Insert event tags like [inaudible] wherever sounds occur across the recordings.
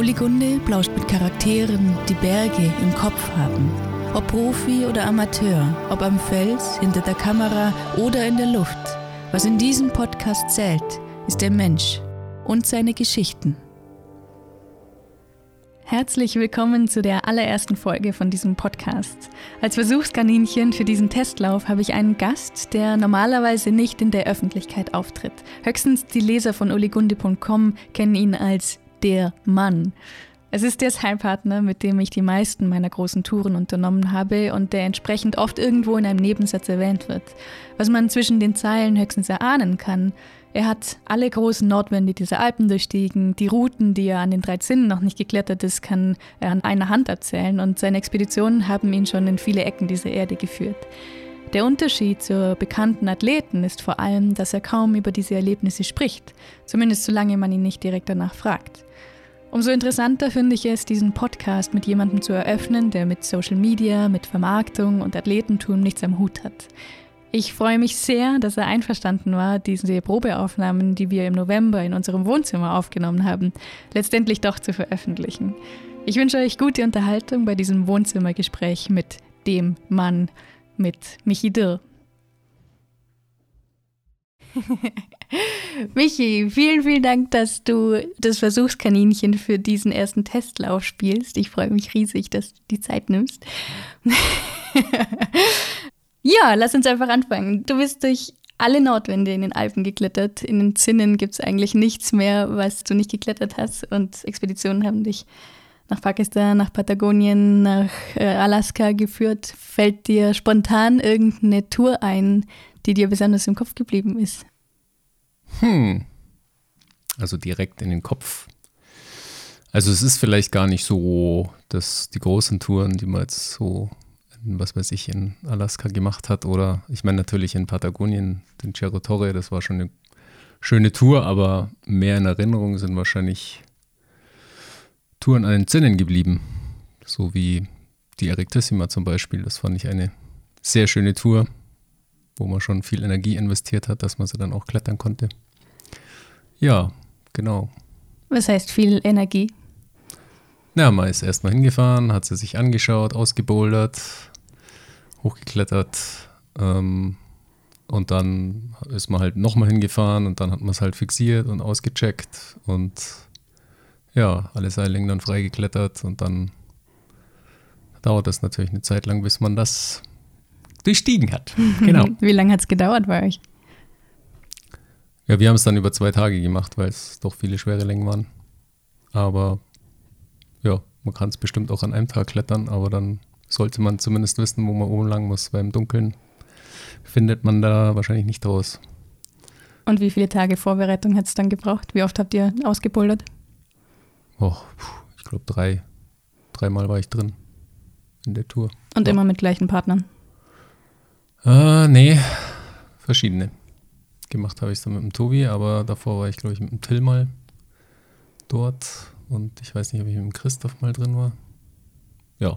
Uli Gunde plauscht mit Charakteren, die Berge im Kopf haben. Ob Profi oder Amateur, ob am Fels, hinter der Kamera oder in der Luft. Was in diesem Podcast zählt, ist der Mensch und seine Geschichten. Herzlich willkommen zu der allerersten Folge von diesem Podcast. Als Versuchskaninchen für diesen Testlauf habe ich einen Gast, der normalerweise nicht in der Öffentlichkeit auftritt. Höchstens die Leser von oligunde.com kennen ihn als der Mann. Es ist der Sidepartner, mit dem ich die meisten meiner großen Touren unternommen habe und der entsprechend oft irgendwo in einem Nebensatz erwähnt wird. Was man zwischen den Zeilen höchstens erahnen kann. Er hat alle großen Nordwände dieser Alpen durchstiegen. Die Routen, die er an den drei Zinnen noch nicht geklettert ist, kann er an einer Hand erzählen und seine Expeditionen haben ihn schon in viele Ecken dieser Erde geführt. Der Unterschied zur bekannten Athleten ist vor allem, dass er kaum über diese Erlebnisse spricht, zumindest solange man ihn nicht direkt danach fragt. Umso interessanter finde ich es, diesen Podcast mit jemandem zu eröffnen, der mit Social Media, mit Vermarktung und Athletentum nichts am Hut hat. Ich freue mich sehr, dass er einverstanden war, diese Probeaufnahmen, die wir im November in unserem Wohnzimmer aufgenommen haben, letztendlich doch zu veröffentlichen. Ich wünsche euch gute Unterhaltung bei diesem Wohnzimmergespräch mit dem Mann, mit Michi Dirr. [laughs] Michi, vielen, vielen Dank, dass du das Versuchskaninchen für diesen ersten Testlauf spielst. Ich freue mich riesig, dass du die Zeit nimmst. [laughs] ja, lass uns einfach anfangen. Du bist durch alle Nordwände in den Alpen geklettert. In den Zinnen gibt es eigentlich nichts mehr, was du nicht geklettert hast. Und Expeditionen haben dich nach Pakistan, nach Patagonien, nach äh, Alaska geführt. Fällt dir spontan irgendeine Tour ein, die dir besonders im Kopf geblieben ist? Hm. Also direkt in den Kopf. Also es ist vielleicht gar nicht so, dass die großen Touren, die man jetzt so, in, was weiß ich, in Alaska gemacht hat oder ich meine natürlich in Patagonien, den Cerro Torre, das war schon eine schöne Tour, aber mehr in Erinnerung sind wahrscheinlich Touren an den Zinnen geblieben. So wie die Erectissima zum Beispiel. Das fand ich eine sehr schöne Tour wo man schon viel Energie investiert hat, dass man sie dann auch klettern konnte. Ja, genau. Was heißt viel Energie? Na, man ist erstmal hingefahren, hat sie sich angeschaut, ausgebouldert, hochgeklettert ähm, und dann ist man halt nochmal hingefahren und dann hat man es halt fixiert und ausgecheckt und ja, alle Seillängen dann freigeklettert und dann dauert das natürlich eine Zeit lang, bis man das durchstiegen hat. [laughs] Genau. Wie lange hat es gedauert bei euch? Ja, wir haben es dann über zwei Tage gemacht, weil es doch viele schwere Längen waren. Aber ja, man kann es bestimmt auch an einem Tag klettern, aber dann sollte man zumindest wissen, wo man oben lang muss, weil im Dunkeln findet man da wahrscheinlich nicht raus. Und wie viele Tage Vorbereitung hat es dann gebraucht? Wie oft habt ihr ausgebuldert? Oh, ich glaube drei. Dreimal war ich drin in der Tour. Und ja. immer mit gleichen Partnern? Äh, nee, verschiedene. Gemacht habe ich es dann mit dem Tobi, aber davor war ich, glaube ich, mit dem Till mal dort und ich weiß nicht, ob ich mit dem Christoph mal drin war. Ja.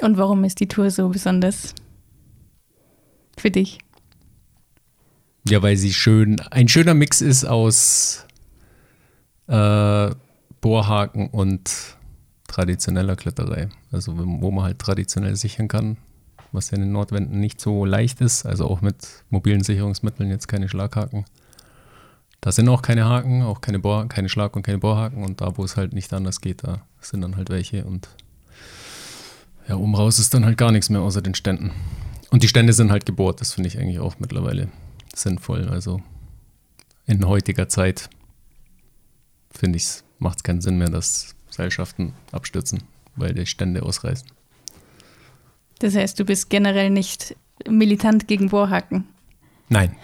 Und warum ist die Tour so besonders für dich? Ja, weil sie schön, ein schöner Mix ist aus äh, Bohrhaken und traditioneller Kletterei. Also wo man halt traditionell sichern kann was ja in den Nordwänden nicht so leicht ist, also auch mit mobilen Sicherungsmitteln jetzt keine Schlaghaken. Da sind auch keine Haken, auch keine, Bohr, keine Schlag- und keine Bohrhaken und da, wo es halt nicht anders geht, da sind dann halt welche und ja, oben raus ist dann halt gar nichts mehr außer den Ständen. Und die Stände sind halt gebohrt, das finde ich eigentlich auch mittlerweile sinnvoll. Also in heutiger Zeit finde ich, macht es keinen Sinn mehr, dass Seilschaften abstürzen, weil die Stände ausreißen. Das heißt, du bist generell nicht militant gegen Bohrhaken? Nein.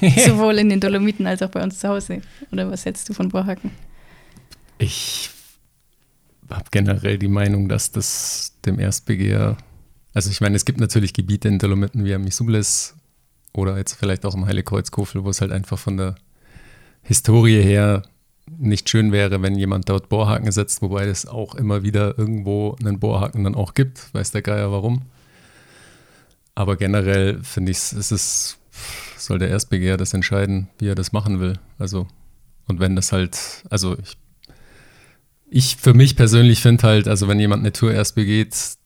[laughs] Sowohl in den [laughs] Dolomiten als auch bei uns zu Hause. Oder was hältst du von Bohrhaken? Ich habe generell die Meinung, dass das dem Erstbegehr, also ich meine, es gibt natürlich Gebiete in Dolomiten wie am Misubles oder jetzt vielleicht auch im Heiligkreuzkofel, wo es halt einfach von der Historie her nicht schön wäre, wenn jemand dort Bohrhaken setzt, wobei es auch immer wieder irgendwo einen Bohrhaken dann auch gibt, weiß der Geier warum. Aber generell finde ich, es ist, soll der Erstbegehr das entscheiden, wie er das machen will. Also, und wenn das halt, also ich, ich für mich persönlich finde halt, also wenn jemand eine Tour erst begeht,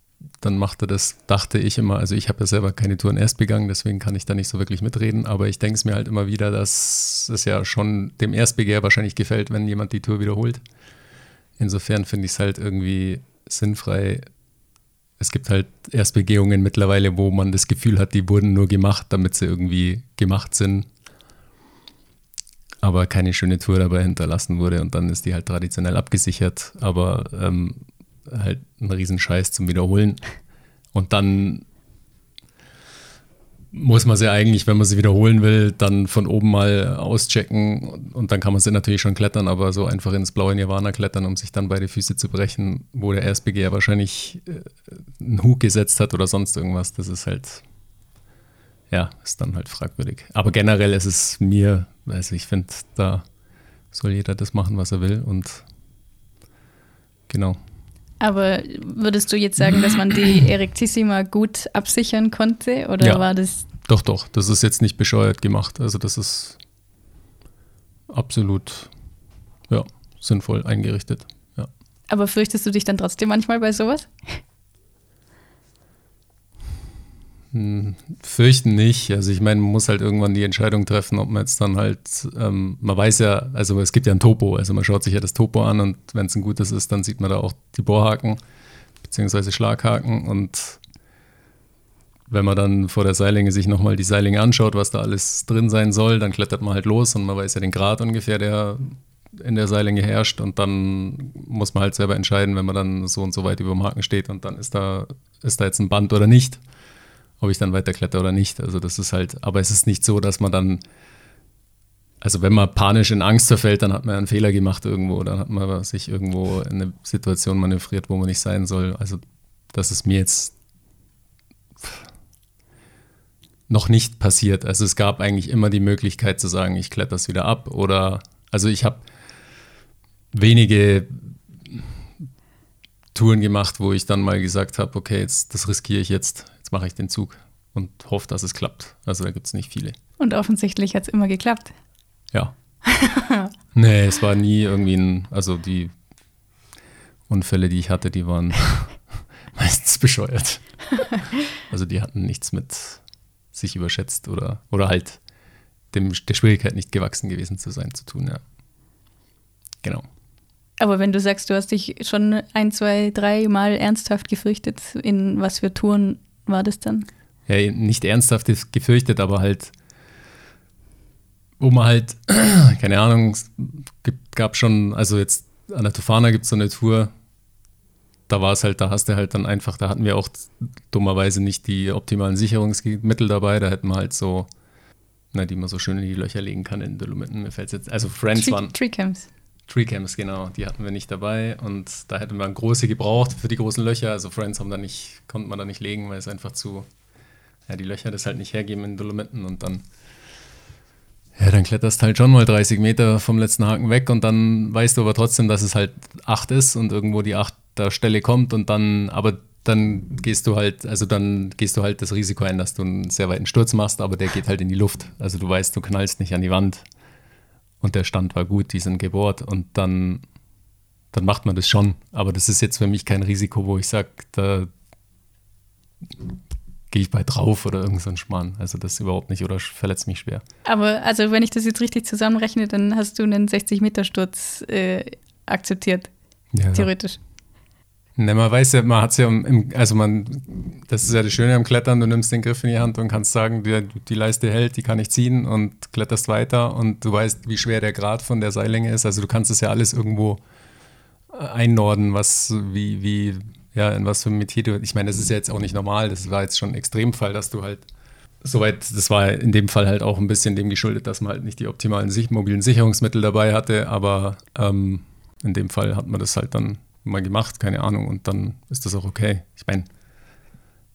dann macht er das, dachte ich immer, also ich habe ja selber keine Touren erst begangen, deswegen kann ich da nicht so wirklich mitreden, aber ich denke es mir halt immer wieder, dass es ja schon dem Erstbegehr wahrscheinlich gefällt, wenn jemand die Tour wiederholt. Insofern finde ich es halt irgendwie sinnfrei. Es gibt halt Erstbegehungen mittlerweile, wo man das Gefühl hat, die wurden nur gemacht, damit sie irgendwie gemacht sind aber keine schöne Tour dabei hinterlassen wurde und dann ist die halt traditionell abgesichert, aber ähm, halt ein Riesenscheiß zum Wiederholen. Und dann muss man sie eigentlich, wenn man sie wiederholen will, dann von oben mal auschecken und dann kann man sie natürlich schon klettern, aber so einfach ins blaue Nirvana klettern, um sich dann beide Füße zu brechen, wo der Erstbegeher wahrscheinlich äh, einen Hug gesetzt hat oder sonst irgendwas, das ist halt, ja, ist dann halt fragwürdig. Aber generell ist es mir also ich finde, da soll jeder das machen, was er will und genau. Aber würdest du jetzt sagen, dass man die [laughs] Erectissima gut absichern konnte oder ja, war das? Doch, doch, das ist jetzt nicht bescheuert gemacht. Also das ist absolut ja, sinnvoll eingerichtet. Ja. Aber fürchtest du dich dann trotzdem manchmal bei sowas? Hm, fürchten nicht. Also ich meine, man muss halt irgendwann die Entscheidung treffen, ob man jetzt dann halt, ähm, man weiß ja, also es gibt ja ein Topo, also man schaut sich ja das Topo an und wenn es ein gutes ist, dann sieht man da auch die Bohrhaken beziehungsweise Schlaghaken. Und wenn man dann vor der Seilinge sich nochmal die Seilinge anschaut, was da alles drin sein soll, dann klettert man halt los und man weiß ja den Grad ungefähr, der in der Seilinge herrscht. Und dann muss man halt selber entscheiden, wenn man dann so und so weit über dem Haken steht und dann ist da, ist da jetzt ein Band oder nicht ob ich dann weiterkletter oder nicht. Also das ist halt, aber es ist nicht so, dass man dann, also wenn man panisch in Angst verfällt, dann hat man einen Fehler gemacht irgendwo, dann hat man sich irgendwo in eine Situation manövriert, wo man nicht sein soll. Also das ist mir jetzt noch nicht passiert. Also es gab eigentlich immer die Möglichkeit zu sagen, ich kletter es wieder ab oder, also ich habe wenige Touren gemacht, wo ich dann mal gesagt habe, okay, jetzt, das riskiere ich jetzt mache ich den Zug und hoffe, dass es klappt. Also da gibt es nicht viele. Und offensichtlich hat es immer geklappt. Ja. [laughs] nee, es war nie irgendwie ein, also die Unfälle, die ich hatte, die waren [laughs] meistens bescheuert. [laughs] Also die hatten nichts mit sich überschätzt oder, oder halt dem, der Schwierigkeit nicht gewachsen gewesen zu sein zu tun, ja. Genau. Aber wenn du sagst, du hast dich schon ein, zwei, drei Mal ernsthaft gefürchtet, in was für Touren war das dann? Ja, nicht ernsthaft gefürchtet, aber halt, wo man halt, [clears throat] keine Ahnung, gab schon, also jetzt an der Tofana gibt es so eine Tour, da war es halt, da hast du halt dann einfach, da hatten wir auch dummerweise nicht die optimalen Sicherungsmittel dabei, da hätten wir halt so, na, die man so schön in die Löcher legen kann in Dolomiten, mir fällt jetzt, also Friends Tree, waren. Treecams. Treecams, genau, die hatten wir nicht dabei und da hätten wir große gebraucht für die großen Löcher. Also Friends haben da nicht, konnte man da nicht legen, weil es einfach zu, ja, die Löcher das halt nicht hergeben in Dolomiten und dann, ja, dann kletterst halt schon mal 30 Meter vom letzten Haken weg und dann weißt du aber trotzdem, dass es halt 8 ist und irgendwo die 8 Stelle kommt und dann, aber dann gehst du halt, also dann gehst du halt das Risiko ein, dass du einen sehr weiten Sturz machst, aber der geht halt in die Luft. Also du weißt, du knallst nicht an die Wand und der Stand war gut, die sind gebohrt und dann, dann macht man das schon. Aber das ist jetzt für mich kein Risiko, wo ich sage, da gehe ich bei drauf oder irgend so ein Schmarrn. Also das überhaupt nicht oder verletzt mich schwer. Aber also wenn ich das jetzt richtig zusammenrechne, dann hast du einen 60-Meter-Sturz äh, akzeptiert, ja, theoretisch. Ne, man weiß ja, man hat es ja im, also man, das ist ja das Schöne am Klettern, du nimmst den Griff in die Hand und kannst sagen, die, die Leiste hält, die kann ich ziehen und kletterst weiter. Und du weißt, wie schwer der Grad von der Seillänge ist. Also du kannst es ja alles irgendwo äh, einnorden, was, wie, wie, ja, in was für ein Metier du, ich meine, das ist ja jetzt auch nicht normal, das war jetzt schon ein Extremfall, dass du halt soweit, das war in dem Fall halt auch ein bisschen dem geschuldet, dass man halt nicht die optimalen mobilen Sicherungsmittel dabei hatte, aber ähm, in dem Fall hat man das halt dann mal gemacht, keine Ahnung, und dann ist das auch okay. Ich meine,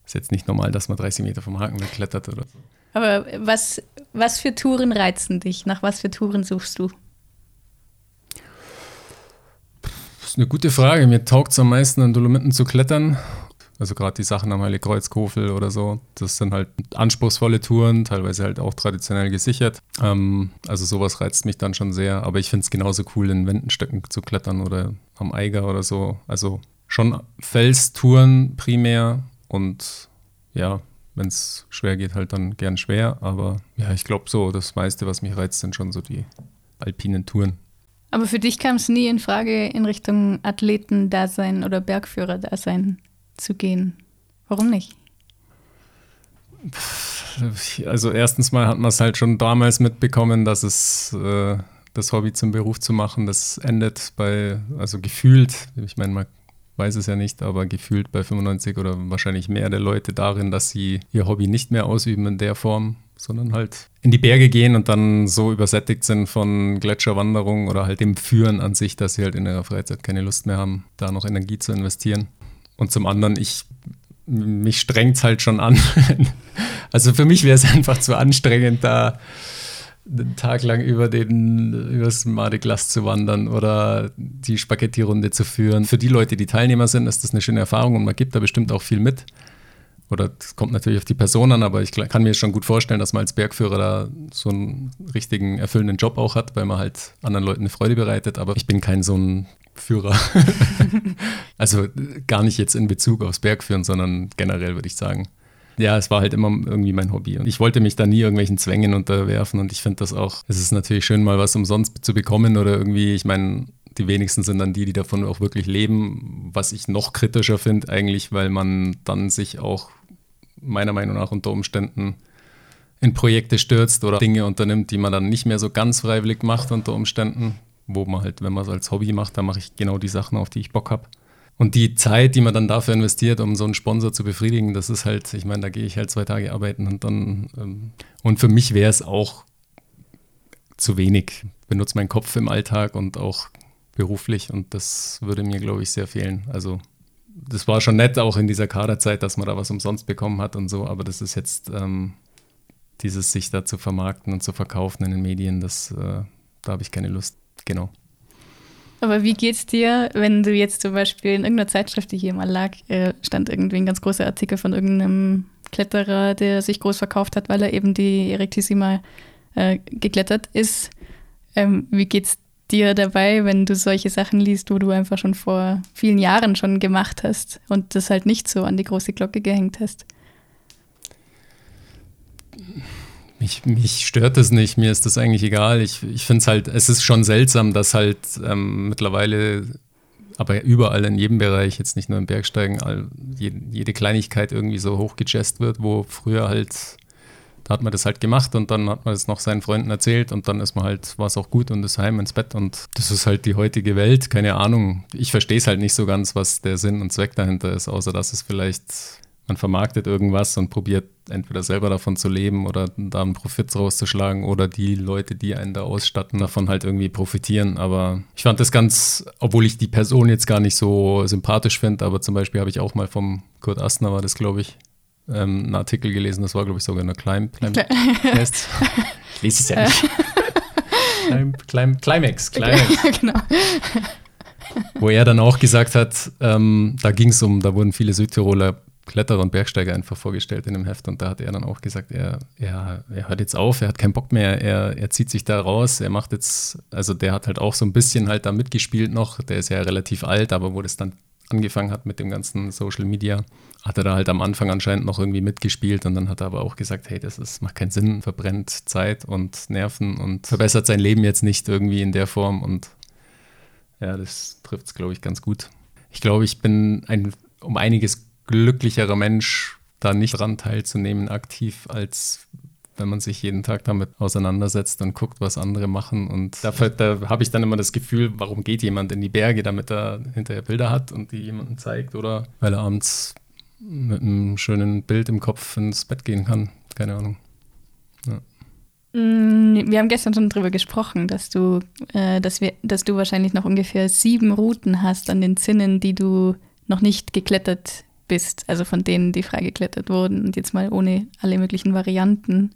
ist jetzt nicht normal, dass man 30 Meter vom Haken wegklettert oder so. Aber was, was für Touren reizen dich? Nach was für Touren suchst du? Das ist eine gute Frage. Mir taugt es am meisten, an Dolomiten zu klettern. Also gerade die Sachen am Heiligkreuzkofel oder so. Das sind halt anspruchsvolle Touren, teilweise halt auch traditionell gesichert. Ähm, also sowas reizt mich dann schon sehr. Aber ich finde es genauso cool, in Wendenstöcken zu klettern oder am Eiger oder so. Also schon Felstouren primär und ja, wenn es schwer geht, halt dann gern schwer. Aber ja, ich glaube so, das meiste, was mich reizt, sind schon so die alpinen Touren. Aber für dich kam es nie in Frage, in Richtung Athletendasein oder Bergführerdasein zu gehen. Warum nicht? Also erstens mal hat man es halt schon damals mitbekommen, dass es äh, das Hobby zum Beruf zu machen, das endet bei, also gefühlt, ich meine, man weiß es ja nicht, aber gefühlt bei 95 oder wahrscheinlich mehr der Leute darin, dass sie ihr Hobby nicht mehr ausüben in der Form, sondern halt in die Berge gehen und dann so übersättigt sind von Gletscherwanderung oder halt dem Führen an sich, dass sie halt in ihrer Freizeit keine Lust mehr haben, da noch Energie zu investieren. Und zum anderen, ich mich strengt es halt schon an. [laughs] also für mich wäre es [laughs] einfach zu anstrengend, da einen Tag lang über den übers Mardi zu wandern oder die Spaghetti-Runde zu führen. Für die Leute, die Teilnehmer sind, ist das eine schöne Erfahrung und man gibt da bestimmt auch viel mit. Oder es kommt natürlich auf die Person an, aber ich kann mir schon gut vorstellen, dass man als Bergführer da so einen richtigen, erfüllenden Job auch hat, weil man halt anderen Leuten eine Freude bereitet. Aber ich bin kein so ein Führer. [laughs] also gar nicht jetzt in Bezug aufs Bergführen, sondern generell würde ich sagen ja, es war halt immer irgendwie mein Hobby. Und ich wollte mich da nie irgendwelchen Zwängen unterwerfen. Und ich finde das auch, es ist natürlich schön, mal was umsonst zu bekommen oder irgendwie, ich meine, die wenigsten sind dann die, die davon auch wirklich leben. Was ich noch kritischer finde, eigentlich, weil man dann sich auch meiner Meinung nach unter Umständen in Projekte stürzt oder Dinge unternimmt, die man dann nicht mehr so ganz freiwillig macht unter Umständen. Wo man halt, wenn man es als Hobby macht, dann mache ich genau die Sachen, auf die ich Bock habe. Und die Zeit, die man dann dafür investiert, um so einen Sponsor zu befriedigen, das ist halt, ich meine, da gehe ich halt zwei Tage arbeiten und dann, ähm, und für mich wäre es auch zu wenig. Benutze meinen Kopf im Alltag und auch beruflich und das würde mir, glaube ich, sehr fehlen. Also das war schon nett auch in dieser Kaderzeit, dass man da was umsonst bekommen hat und so, aber das ist jetzt ähm, dieses sich da zu vermarkten und zu verkaufen in den Medien, das, äh, da habe ich keine Lust. Genau. Aber wie geht's dir, wenn du jetzt zum Beispiel in irgendeiner Zeitschrift, die hier mal lag, äh, stand irgendwie ein ganz großer Artikel von irgendeinem Kletterer, der sich groß verkauft hat, weil er eben die Erectissima äh, geklettert ist. Ähm, wie geht's dir dabei, wenn du solche Sachen liest, wo du einfach schon vor vielen Jahren schon gemacht hast und das halt nicht so an die große Glocke gehängt hast? Mich, mich stört das nicht, mir ist das eigentlich egal. Ich, ich finde es halt, es ist schon seltsam, dass halt ähm, mittlerweile, aber überall in jedem Bereich, jetzt nicht nur im Bergsteigen, all, jede, jede Kleinigkeit irgendwie so hochgejazzt wird, wo früher halt, da hat man das halt gemacht und dann hat man es noch seinen Freunden erzählt und dann ist man halt, war es auch gut und ist heim ins Bett und das ist halt die heutige Welt, keine Ahnung. Ich verstehe es halt nicht so ganz, was der Sinn und Zweck dahinter ist, außer dass es vielleicht man vermarktet irgendwas und probiert entweder selber davon zu leben oder da einen Profit rauszuschlagen oder die Leute, die einen da ausstatten, davon halt irgendwie profitieren. Aber ich fand das ganz, obwohl ich die Person jetzt gar nicht so sympathisch finde, aber zum Beispiel habe ich auch mal vom Kurt Astner, war das glaube ich, ähm, einen Artikel gelesen, das war glaube ich sogar eine Climb, Climb Test. [laughs] ich lese es ja nicht. Climb, Climb, Climax, [laughs] Climax. genau. Wo er dann auch gesagt hat, ähm, da ging es um, da wurden viele Südtiroler Kletterer und Bergsteiger einfach vorgestellt in dem Heft und da hat er dann auch gesagt, er, er, er hört jetzt auf, er hat keinen Bock mehr, er, er zieht sich da raus, er macht jetzt, also der hat halt auch so ein bisschen halt da mitgespielt noch, der ist ja relativ alt, aber wo das dann angefangen hat mit dem ganzen Social Media, hat er da halt am Anfang anscheinend noch irgendwie mitgespielt und dann hat er aber auch gesagt, hey, das ist, macht keinen Sinn, verbrennt Zeit und Nerven und verbessert sein Leben jetzt nicht irgendwie in der Form und ja, das trifft es, glaube ich, ganz gut. Ich glaube, ich bin ein, um einiges glücklicherer Mensch, da nicht dran teilzunehmen aktiv, als wenn man sich jeden Tag damit auseinandersetzt und guckt, was andere machen. Und dafür, da habe ich dann immer das Gefühl, warum geht jemand in die Berge, damit er hinterher Bilder hat und die jemandem zeigt oder weil er abends mit einem schönen Bild im Kopf ins Bett gehen kann. Keine Ahnung. Ja. Mm, wir haben gestern schon darüber gesprochen, dass du, äh, dass wir, dass du wahrscheinlich noch ungefähr sieben Routen hast an den Zinnen, die du noch nicht geklettert bist, also von denen, die freigeklettert wurden und jetzt mal ohne alle möglichen Varianten.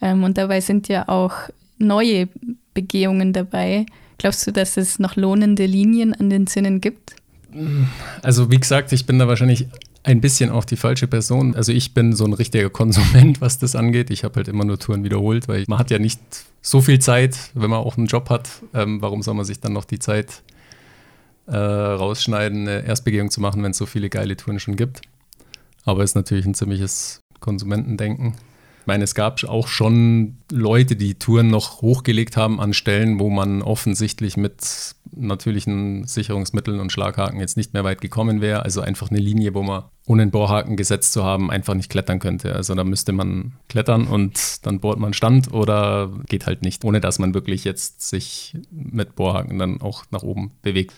Ähm, und dabei sind ja auch neue Begehungen dabei. Glaubst du, dass es noch lohnende Linien an den Zinnen gibt? Also wie gesagt, ich bin da wahrscheinlich ein bisschen auch die falsche Person. Also ich bin so ein richtiger Konsument, was das angeht. Ich habe halt immer nur Touren wiederholt, weil man hat ja nicht so viel Zeit, wenn man auch einen Job hat. Ähm, warum soll man sich dann noch die Zeit äh, rausschneiden, eine Erstbegehung zu machen, wenn es so viele geile Touren schon gibt. Aber ist natürlich ein ziemliches Konsumentendenken. Ich meine, es gab auch schon Leute, die Touren noch hochgelegt haben an Stellen, wo man offensichtlich mit natürlichen Sicherungsmitteln und Schlaghaken jetzt nicht mehr weit gekommen wäre. Also einfach eine Linie, wo man ohne einen Bohrhaken gesetzt zu haben, einfach nicht klettern könnte. Also da müsste man klettern und dann bohrt man Stand oder geht halt nicht, ohne dass man wirklich jetzt sich mit Bohrhaken dann auch nach oben bewegt.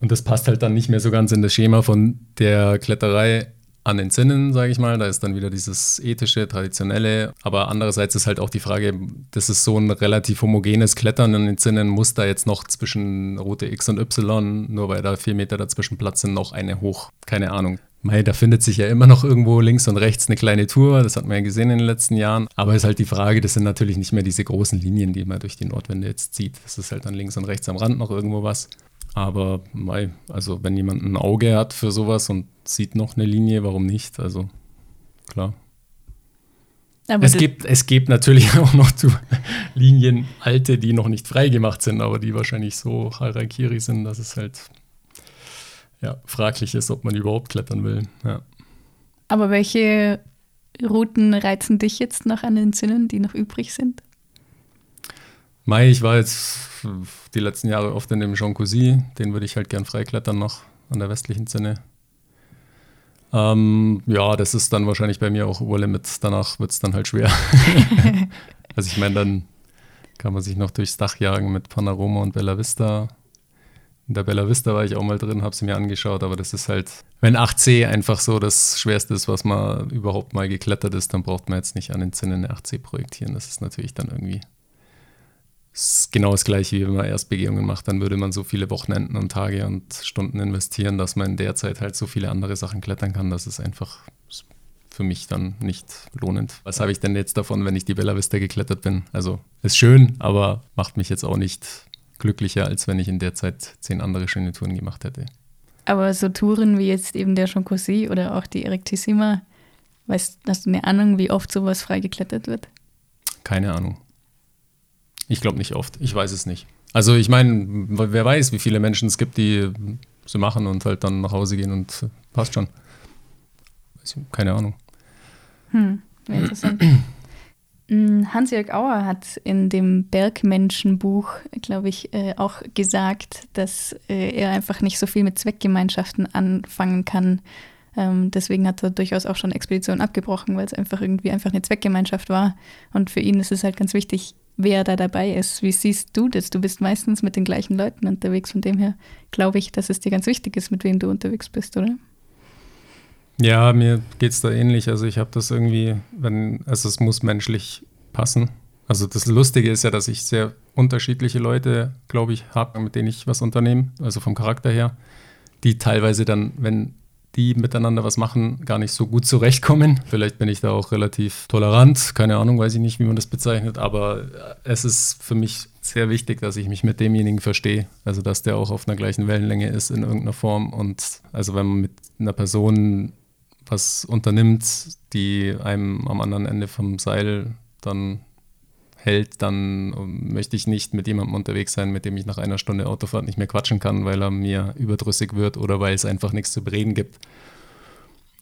Und das passt halt dann nicht mehr so ganz in das Schema von der Kletterei an den Zinnen, sage ich mal. Da ist dann wieder dieses ethische, traditionelle. Aber andererseits ist halt auch die Frage, das ist so ein relativ homogenes Klettern an den Zinnen. Muss da jetzt noch zwischen Route X und Y, nur weil da vier Meter dazwischen Platz sind, noch eine hoch? Keine Ahnung. Mei, da findet sich ja immer noch irgendwo links und rechts eine kleine Tour. Das hat man ja gesehen in den letzten Jahren. Aber ist halt die Frage, das sind natürlich nicht mehr diese großen Linien, die man durch die Nordwände jetzt zieht. Das ist halt dann links und rechts am Rand noch irgendwo was. Aber mei, also wenn jemand ein Auge hat für sowas und sieht noch eine Linie, warum nicht? Also klar. Aber es, gibt, es gibt natürlich [laughs] auch noch zu Linien alte, die noch nicht freigemacht sind, aber die wahrscheinlich so Harakiri sind, dass es halt ja, fraglich ist, ob man überhaupt klettern will. Ja. Aber welche Routen reizen dich jetzt noch an den Zinnen, die noch übrig sind? Mai, ich war jetzt die letzten Jahre oft in dem Jean Cousy. Den würde ich halt gern freiklettern noch an der westlichen Zinne. Ähm, ja, das ist dann wahrscheinlich bei mir auch Oberlimit. Danach wird es dann halt schwer. [laughs] [laughs] also ich meine, dann kann man sich noch durchs Dach jagen mit Panorama und Bella Vista. In der Bella Vista war ich auch mal drin, habe sie mir angeschaut, aber das ist halt, wenn 8C einfach so das Schwerste ist, was man überhaupt mal geklettert ist, dann braucht man jetzt nicht an den Zinnen eine 8C projektieren. Das ist natürlich dann irgendwie ist genau das gleiche, wie wenn man Erstbegehungen macht. Dann würde man so viele Wochenenden und Tage und Stunden investieren, dass man in der Zeit halt so viele andere Sachen klettern kann. Das ist einfach für mich dann nicht lohnend. Was habe ich denn jetzt davon, wenn ich die Bella Vista geklettert bin? Also ist schön, aber macht mich jetzt auch nicht glücklicher, als wenn ich in der Zeit zehn andere schöne Touren gemacht hätte. Aber so Touren wie jetzt eben der Chancosi oder auch die Erectissima, weißt, hast du eine Ahnung, wie oft sowas freigeklettert wird? Keine Ahnung. Ich glaube nicht oft. Ich weiß es nicht. Also ich meine, wer weiß, wie viele Menschen es gibt, die so machen und halt dann nach Hause gehen und passt schon. Keine Ahnung. Hm, interessant. Hm, Hans-Jörg Auer hat in dem Bergmenschenbuch, glaube ich, äh, auch gesagt, dass äh, er einfach nicht so viel mit Zweckgemeinschaften anfangen kann. Ähm, deswegen hat er durchaus auch schon Expeditionen abgebrochen, weil es einfach irgendwie einfach eine Zweckgemeinschaft war. Und für ihn ist es halt ganz wichtig, wer da dabei ist. Wie siehst du das? Du bist meistens mit den gleichen Leuten unterwegs. Von dem her glaube ich, dass es dir ganz wichtig ist, mit wem du unterwegs bist, oder? Ja, mir geht es da ähnlich. Also ich habe das irgendwie, wenn, also es muss menschlich passen. Also das Lustige ist ja, dass ich sehr unterschiedliche Leute, glaube ich, habe, mit denen ich was unternehme, also vom Charakter her, die teilweise dann, wenn die miteinander was machen, gar nicht so gut zurechtkommen. Vielleicht bin ich da auch relativ tolerant, keine Ahnung, weiß ich nicht, wie man das bezeichnet, aber es ist für mich sehr wichtig, dass ich mich mit demjenigen verstehe. Also, dass der auch auf einer gleichen Wellenlänge ist in irgendeiner Form. Und also, wenn man mit einer Person was unternimmt, die einem am anderen Ende vom Seil dann hält, dann möchte ich nicht mit jemandem unterwegs sein, mit dem ich nach einer Stunde Autofahrt nicht mehr quatschen kann, weil er mir überdrüssig wird oder weil es einfach nichts zu bereden gibt.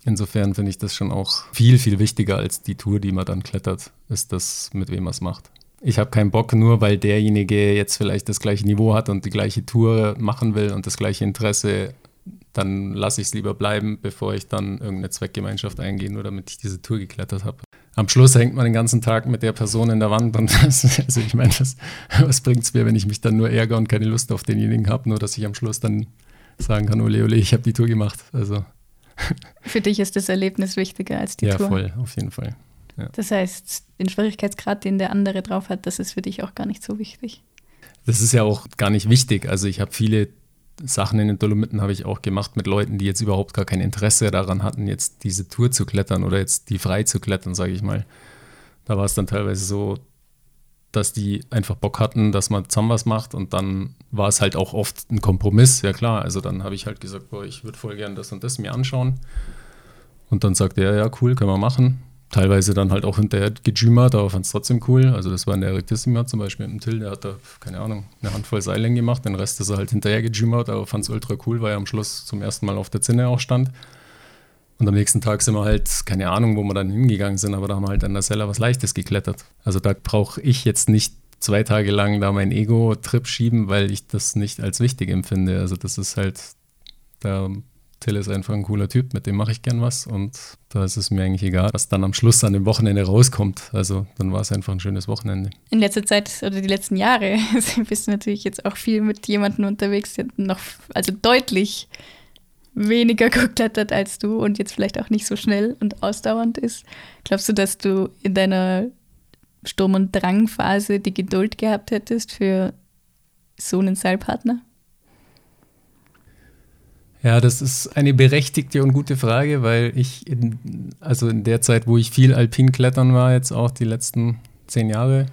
Insofern finde ich das schon auch viel, viel wichtiger als die Tour, die man dann klettert, ist das, mit wem man es macht. Ich habe keinen Bock, nur weil derjenige jetzt vielleicht das gleiche Niveau hat und die gleiche Tour machen will und das gleiche Interesse, dann lasse ich es lieber bleiben, bevor ich dann irgendeine Zweckgemeinschaft eingehe, nur damit ich diese Tour geklettert habe am Schluss hängt man den ganzen Tag mit der Person in der Wand und [laughs] das, also ich meine, was, was bringt es mir, wenn ich mich dann nur ärgere und keine Lust auf denjenigen habe, nur dass ich am Schluss dann sagen kann, ole, ole, ich habe die Tour gemacht. Also. [laughs] Für dich ist das Erlebnis wichtiger als die ja, Tour? Ja, voll, auf jeden Fall. Ja. Das heißt, den Schwierigkeitsgrad, den der andere drauf hat, das ist für dich auch gar nicht so wichtig. Das ist ja auch gar nicht wichtig. Also ich habe viele Sachen in den Dolomiten habe ich auch gemacht mit Leuten, die jetzt überhaupt gar kein Interesse daran hatten, jetzt diese Tour zu klettern oder jetzt die frei zu klettern, sage ich mal. Da war es dann teilweise so, dass die einfach Bock hatten, dass man zusammen was macht und dann war es halt auch oft ein Kompromiss, ja klar. Also dann habe ich halt gesagt, boah, ich würde voll gern das und das mir anschauen. Und dann sagt er, ja, cool, können wir machen. Teilweise dann halt auch hinterher gejümmert, aber fand es trotzdem cool. Also das war in der Rectissima zum Beispiel mit dem Till, der hat da, keine Ahnung, eine Handvoll Seillängen gemacht, den Rest ist er halt hinterher gejümmert, aber fand es ultra cool, weil er am Schluss zum ersten Mal auf der Zinne auch stand. Und am nächsten Tag sind wir halt, keine Ahnung, wo wir dann hingegangen sind, aber da haben wir halt an der Sella was Leichtes geklettert. Also da brauche ich jetzt nicht zwei Tage lang da mein Ego-Trip schieben, weil ich das nicht als wichtig empfinde. Also das ist halt, da Till ist einfach ein cooler Typ, mit dem mache ich gern was und da ist es mir eigentlich egal, was dann am Schluss an dem Wochenende rauskommt. Also dann war es einfach ein schönes Wochenende. In letzter Zeit oder die letzten Jahre [laughs] bist du natürlich jetzt auch viel mit jemandem unterwegs, der noch, also deutlich weniger [laughs] geklettert als du und jetzt vielleicht auch nicht so schnell und ausdauernd ist. Glaubst du, dass du in deiner Sturm- und Drangphase die Geduld gehabt hättest für so einen Seilpartner? Ja, das ist eine berechtigte und gute Frage, weil ich in, also in der Zeit, wo ich viel Alpin klettern war, jetzt auch die letzten zehn Jahre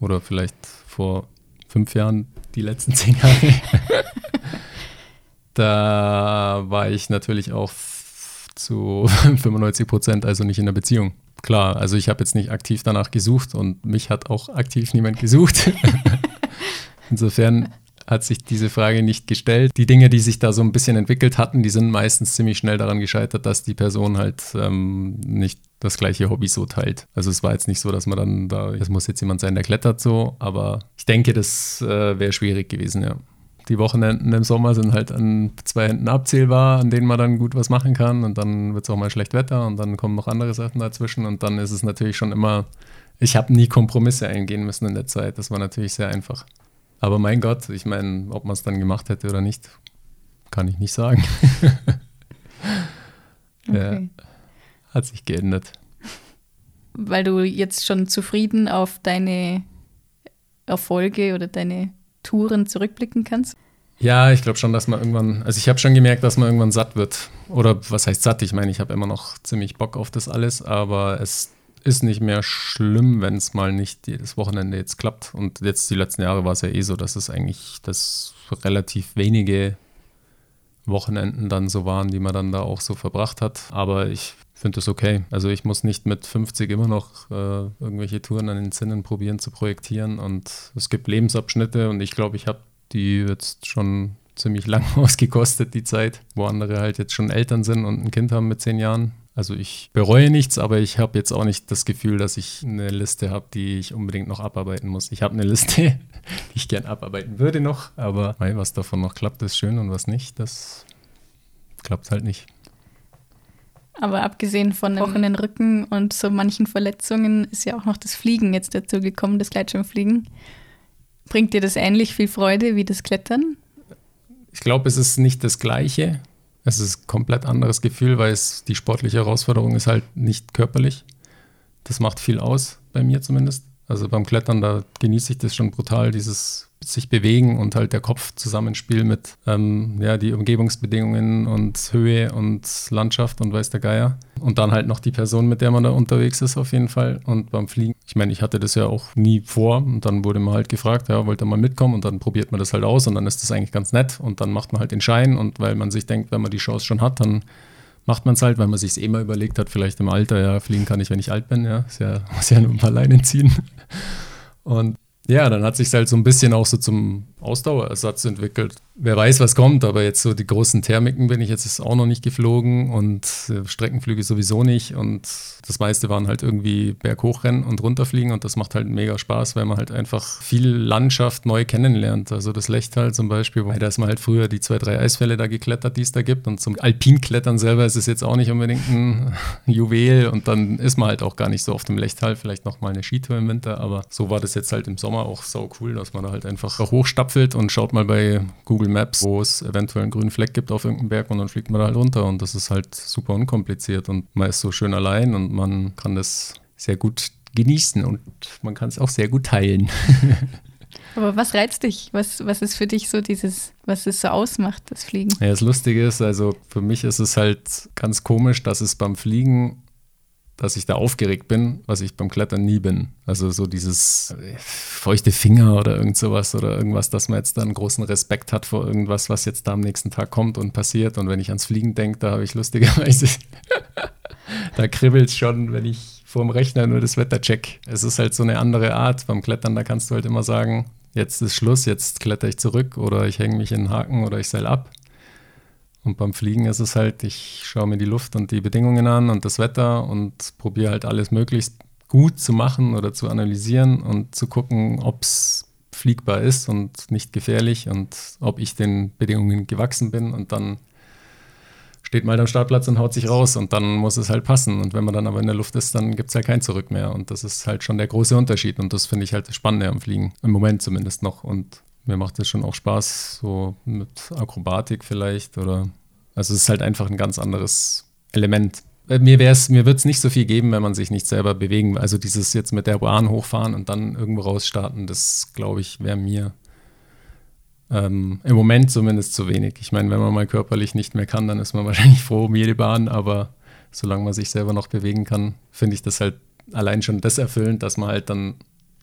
oder vielleicht vor fünf Jahren die letzten [laughs] zehn Jahre, da war ich natürlich auch zu [laughs] 95 Prozent also nicht in der Beziehung. Klar, also ich habe jetzt nicht aktiv danach gesucht und mich hat auch aktiv niemand gesucht. [laughs] Insofern hat sich diese Frage nicht gestellt. Die Dinge, die sich da so ein bisschen entwickelt hatten, die sind meistens ziemlich schnell daran gescheitert, dass die Person halt ähm, nicht das gleiche Hobby so teilt. Also es war jetzt nicht so, dass man dann da, es muss jetzt jemand sein, der klettert so, aber ich denke, das äh, wäre schwierig gewesen, ja. Die Wochenenden im Sommer sind halt an zwei Händen abzählbar, an denen man dann gut was machen kann und dann wird es auch mal schlecht Wetter und dann kommen noch andere Sachen dazwischen und dann ist es natürlich schon immer, ich habe nie Kompromisse eingehen müssen in der Zeit. Das war natürlich sehr einfach. Aber mein Gott, ich meine, ob man es dann gemacht hätte oder nicht, kann ich nicht sagen. [laughs] okay. ja, hat sich geändert. Weil du jetzt schon zufrieden auf deine Erfolge oder deine Touren zurückblicken kannst? Ja, ich glaube schon, dass man irgendwann, also ich habe schon gemerkt, dass man irgendwann satt wird. Oder was heißt satt? Ich meine, ich habe immer noch ziemlich Bock auf das alles, aber es ist nicht mehr schlimm, wenn es mal nicht jedes Wochenende jetzt klappt. Und jetzt die letzten Jahre war es ja eh so, dass es eigentlich das relativ wenige Wochenenden dann so waren, die man dann da auch so verbracht hat. Aber ich finde es okay. Also ich muss nicht mit 50 immer noch äh, irgendwelche Touren an den Zinnen probieren zu projektieren. Und es gibt Lebensabschnitte und ich glaube, ich habe die jetzt schon ziemlich lang [laughs] ausgekostet, die Zeit, wo andere halt jetzt schon Eltern sind und ein Kind haben mit zehn Jahren. Also ich bereue nichts, aber ich habe jetzt auch nicht das Gefühl, dass ich eine Liste habe, die ich unbedingt noch abarbeiten muss. Ich habe eine Liste, [laughs] die ich gern abarbeiten würde noch, aber was davon noch klappt, ist schön und was nicht, das klappt halt nicht. Aber abgesehen von dem Rücken und so manchen Verletzungen ist ja auch noch das Fliegen jetzt dazu gekommen, das Gleitschirmfliegen. Bringt dir das ähnlich viel Freude wie das Klettern? Ich glaube, es ist nicht das Gleiche. Es ist ein komplett anderes Gefühl, weil es die sportliche Herausforderung ist halt nicht körperlich. Das macht viel aus, bei mir zumindest. Also beim Klettern, da genieße ich das schon brutal, dieses sich bewegen und halt der Kopfzusammenspiel mit ähm, ja, die Umgebungsbedingungen und Höhe und Landschaft und weiß der Geier. Und dann halt noch die Person, mit der man da unterwegs ist, auf jeden Fall. Und beim Fliegen, ich meine, ich hatte das ja auch nie vor und dann wurde man halt gefragt, ja, wollte mal mitkommen und dann probiert man das halt aus und dann ist das eigentlich ganz nett und dann macht man halt den Schein und weil man sich denkt, wenn man die Chance schon hat, dann macht man es halt, weil man sich es eh mal überlegt hat, vielleicht im Alter, ja, fliegen kann ich, wenn ich alt bin, ja, ist ja, muss ja nur ein paar Leinen ziehen. Und ja, dann hat sich halt so ein bisschen auch so zum Ausdauerersatz entwickelt. Wer weiß, was kommt, aber jetzt so die großen Thermiken bin ich jetzt auch noch nicht geflogen und äh, Streckenflüge sowieso nicht. Und das meiste waren halt irgendwie berghochrennen und runterfliegen und das macht halt mega Spaß, weil man halt einfach viel Landschaft neu kennenlernt. Also das Lechtal zum Beispiel, da ist man halt früher die zwei, drei Eisfälle da geklettert, die es da gibt. Und zum Alpinklettern selber ist es jetzt auch nicht unbedingt ein [laughs] Juwel und dann ist man halt auch gar nicht so auf dem Lechtal, vielleicht nochmal eine Skitour im Winter, aber so war das jetzt halt im Sommer auch sau cool, dass man da halt einfach hochstapfelt und schaut mal bei Google Maps, wo es eventuell einen grünen Fleck gibt auf irgendeinem Berg und dann fliegt man da halt runter und das ist halt super unkompliziert und man ist so schön allein und man kann das sehr gut genießen und man kann es auch sehr gut teilen. [laughs] Aber was reizt dich? Was, was ist für dich so dieses, was es so ausmacht, das Fliegen? Ja, das Lustige ist, also für mich ist es halt ganz komisch, dass es beim Fliegen dass ich da aufgeregt bin, was ich beim Klettern nie bin. Also so dieses äh, feuchte Finger oder irgend sowas oder irgendwas, dass man jetzt da einen großen Respekt hat vor irgendwas, was jetzt da am nächsten Tag kommt und passiert. Und wenn ich ans Fliegen denke, da habe ich lustigerweise [laughs] da kribbelt es schon, wenn ich vor dem Rechner nur das Wetter check. Es ist halt so eine andere Art. Beim Klettern, da kannst du halt immer sagen, jetzt ist Schluss, jetzt kletter ich zurück oder ich hänge mich in den Haken oder ich seil ab. Und beim Fliegen ist es halt, ich schaue mir die Luft und die Bedingungen an und das Wetter und probiere halt alles möglichst gut zu machen oder zu analysieren und zu gucken, ob es fliegbar ist und nicht gefährlich und ob ich den Bedingungen gewachsen bin und dann steht mal am Startplatz und haut sich raus und dann muss es halt passen. Und wenn man dann aber in der Luft ist, dann gibt es halt kein Zurück mehr. Und das ist halt schon der große Unterschied. Und das finde ich halt das Spannende am Fliegen. Im Moment zumindest noch. Und mir macht es schon auch Spaß, so mit Akrobatik vielleicht oder. Also es ist halt einfach ein ganz anderes Element. Äh, mir, mir wird es nicht so viel geben, wenn man sich nicht selber bewegen. Also dieses jetzt mit der Bahn hochfahren und dann irgendwo rausstarten, das glaube ich, wäre mir ähm, Im Moment zumindest zu wenig. Ich meine, wenn man mal körperlich nicht mehr kann, dann ist man [laughs] wahrscheinlich froh um jede Bahn, aber solange man sich selber noch bewegen kann, finde ich das halt allein schon das erfüllend, dass man halt dann,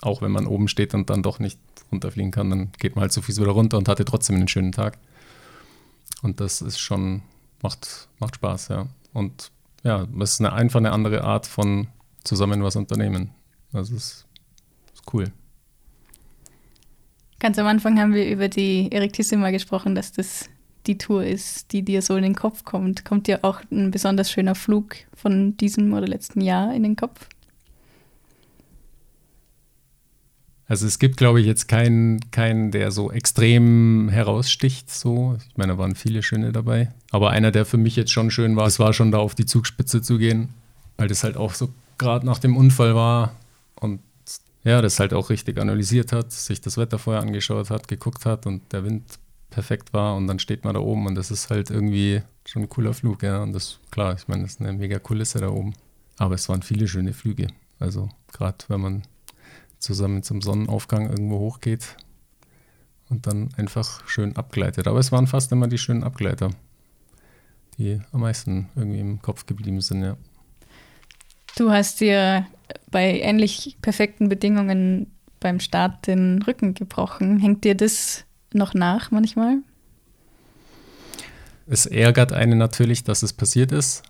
auch wenn man oben steht und dann doch nicht runterfliegen kann, dann geht man halt so viel wieder runter und hatte trotzdem einen schönen Tag. Und das ist schon, macht, macht Spaß, ja. Und ja, das ist eine, einfach eine andere Art von zusammen was unternehmen. Also es ist cool. Ganz am Anfang haben wir über die Erectissima gesprochen, dass das die Tour ist, die dir so in den Kopf kommt. Kommt dir auch ein besonders schöner Flug von diesem oder letzten Jahr in den Kopf? Also es gibt, glaube ich, jetzt keinen, keinen, der so extrem heraussticht. So, ich meine, da waren viele schöne dabei. Aber einer, der für mich jetzt schon schön war, es war schon da auf die Zugspitze zu gehen, weil das halt auch so gerade nach dem Unfall war und ja, das halt auch richtig analysiert hat, sich das Wetter vorher angeschaut hat, geguckt hat und der Wind perfekt war und dann steht man da oben und das ist halt irgendwie schon ein cooler Flug, ja. Und das, klar, ich meine, das ist eine mega Kulisse da oben. Aber es waren viele schöne Flüge. Also gerade wenn man zusammen zum Sonnenaufgang irgendwo hochgeht und dann einfach schön abgleitet. Aber es waren fast immer die schönen Abgleiter, die am meisten irgendwie im Kopf geblieben sind, ja. Du hast dir bei ähnlich perfekten Bedingungen beim Start den Rücken gebrochen. Hängt dir das noch nach manchmal? Es ärgert einen natürlich, dass es passiert ist.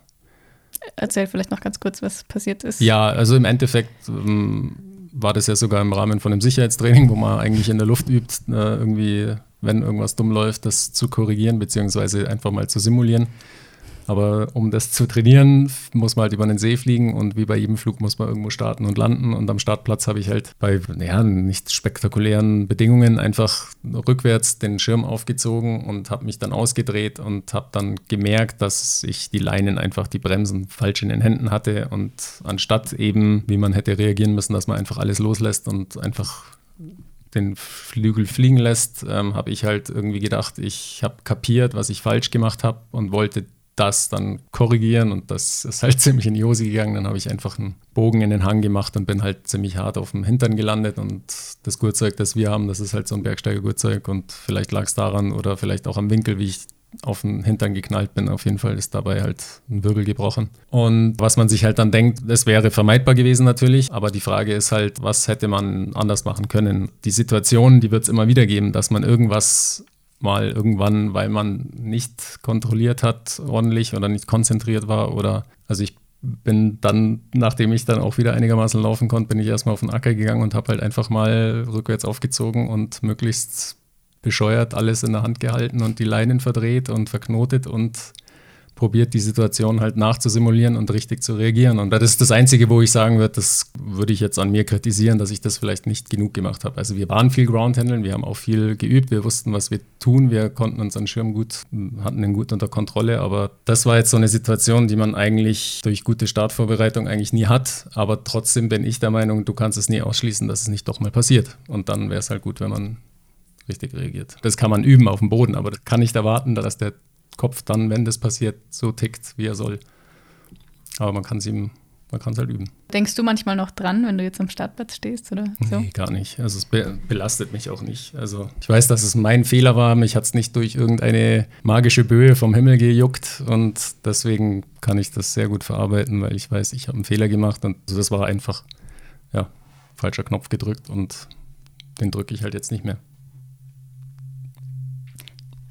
Erzähl vielleicht noch ganz kurz, was passiert ist. Ja, also im Endeffekt ähm, war das ja sogar im Rahmen von einem Sicherheitstraining, wo man eigentlich in der Luft übt, äh, irgendwie, wenn irgendwas dumm läuft, das zu korrigieren, beziehungsweise einfach mal zu simulieren. Aber um das zu trainieren, muss man halt über den See fliegen und wie bei jedem Flug muss man irgendwo starten und landen. Und am Startplatz habe ich halt bei ja, nicht spektakulären Bedingungen einfach rückwärts den Schirm aufgezogen und habe mich dann ausgedreht und habe dann gemerkt, dass ich die Leinen einfach die Bremsen falsch in den Händen hatte. Und anstatt eben, wie man hätte reagieren müssen, dass man einfach alles loslässt und einfach den Flügel fliegen lässt, ähm, habe ich halt irgendwie gedacht, ich habe kapiert, was ich falsch gemacht habe und wollte das dann korrigieren und das ist halt [laughs] ziemlich in die Hose gegangen. Dann habe ich einfach einen Bogen in den Hang gemacht und bin halt ziemlich hart auf dem Hintern gelandet und das Gurtzeug, das wir haben, das ist halt so ein Bergsteiger-Gurtzeug und vielleicht lag es daran oder vielleicht auch am Winkel, wie ich auf den Hintern geknallt bin. Auf jeden Fall ist dabei halt ein Wirbel gebrochen. Und was man sich halt dann denkt, es wäre vermeidbar gewesen natürlich, aber die Frage ist halt, was hätte man anders machen können? Die Situation, die wird es immer wieder geben, dass man irgendwas mal irgendwann, weil man nicht kontrolliert hat ordentlich oder nicht konzentriert war oder also ich bin dann, nachdem ich dann auch wieder einigermaßen laufen konnte, bin ich erstmal auf den Acker gegangen und habe halt einfach mal rückwärts aufgezogen und möglichst bescheuert alles in der Hand gehalten und die Leinen verdreht und verknotet und probiert, die Situation halt nachzusimulieren und richtig zu reagieren. Und das ist das Einzige, wo ich sagen würde, das würde ich jetzt an mir kritisieren, dass ich das vielleicht nicht genug gemacht habe. Also wir waren viel Groundhandeln, wir haben auch viel geübt, wir wussten, was wir tun, wir konnten uns an Schirm gut, hatten den gut unter Kontrolle, aber das war jetzt so eine Situation, die man eigentlich durch gute Startvorbereitung eigentlich nie hat. Aber trotzdem bin ich der Meinung, du kannst es nie ausschließen, dass es nicht doch mal passiert. Und dann wäre es halt gut, wenn man richtig reagiert. Das kann man üben auf dem Boden, aber das kann nicht erwarten, dass der Kopf dann, wenn das passiert, so tickt, wie er soll. Aber man kann es ihm, man kann es halt üben. Denkst du manchmal noch dran, wenn du jetzt am Startplatz stehst oder so? Nee, gar nicht. Also es be belastet mich auch nicht. Also ich weiß, dass es mein Fehler war. Mich hat es nicht durch irgendeine magische Böe vom Himmel gejuckt und deswegen kann ich das sehr gut verarbeiten, weil ich weiß, ich habe einen Fehler gemacht und also das war einfach, ja, falscher Knopf gedrückt und den drücke ich halt jetzt nicht mehr.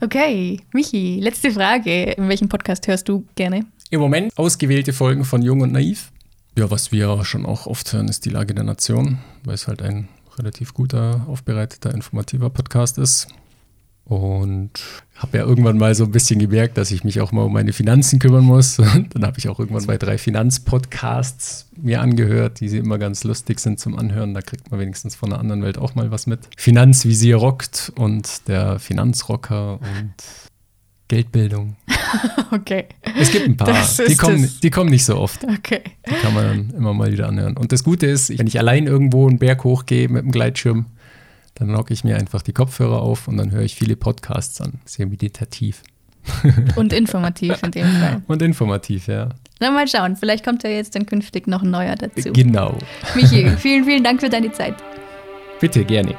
Okay, Michi, letzte Frage. In welchem Podcast hörst du gerne? im Moment ausgewählte Folgen von Jung und Naiv. Ja, was wir schon auch oft hören, ist die Lage der Nation, weil es halt ein relativ guter, aufbereiteter, informativer Podcast ist. Und habe ja irgendwann mal so ein bisschen gemerkt, dass ich mich auch mal um meine Finanzen kümmern muss. [laughs] Und dann habe ich auch irgendwann bei drei Finanzpodcasts mir angehört, die sie immer ganz lustig sind zum Anhören. Da kriegt man wenigstens von einer anderen Welt auch mal was mit. Finanzvisier rockt und der Finanzrocker und Geldbildung. [laughs] okay. Es gibt ein paar, die kommen, die kommen nicht so oft. Okay. Die kann man dann immer mal wieder anhören. Und das Gute ist, wenn ich allein irgendwo einen Berg hochgehe mit dem Gleitschirm, dann locke ich mir einfach die Kopfhörer auf und dann höre ich viele Podcasts an. Sehr meditativ. [laughs] Und informativ in dem Fall. Und informativ, ja. Na, mal schauen. Vielleicht kommt ja jetzt dann künftig noch ein neuer dazu. Genau. Michi, vielen, vielen Dank für deine Zeit. Bitte, gerne.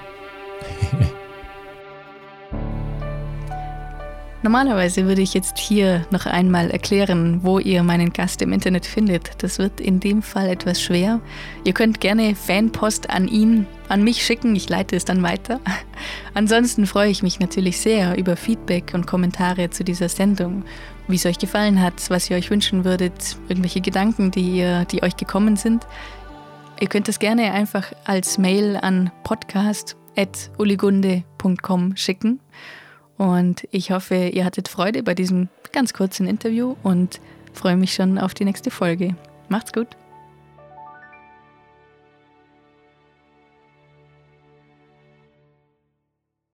Normalerweise würde ich jetzt hier noch einmal erklären, wo ihr meinen Gast im Internet findet. Das wird in dem Fall etwas schwer. Ihr könnt gerne Fanpost an ihn, an mich schicken, ich leite es dann weiter. [laughs] Ansonsten freue ich mich natürlich sehr über Feedback und Kommentare zu dieser Sendung, wie es euch gefallen hat, was ihr euch wünschen würdet, irgendwelche Gedanken, die, ihr, die euch gekommen sind. Ihr könnt es gerne einfach als Mail an podcast.uligunde.com schicken. Und ich hoffe, ihr hattet Freude bei diesem ganz kurzen Interview und freue mich schon auf die nächste Folge. Macht's gut!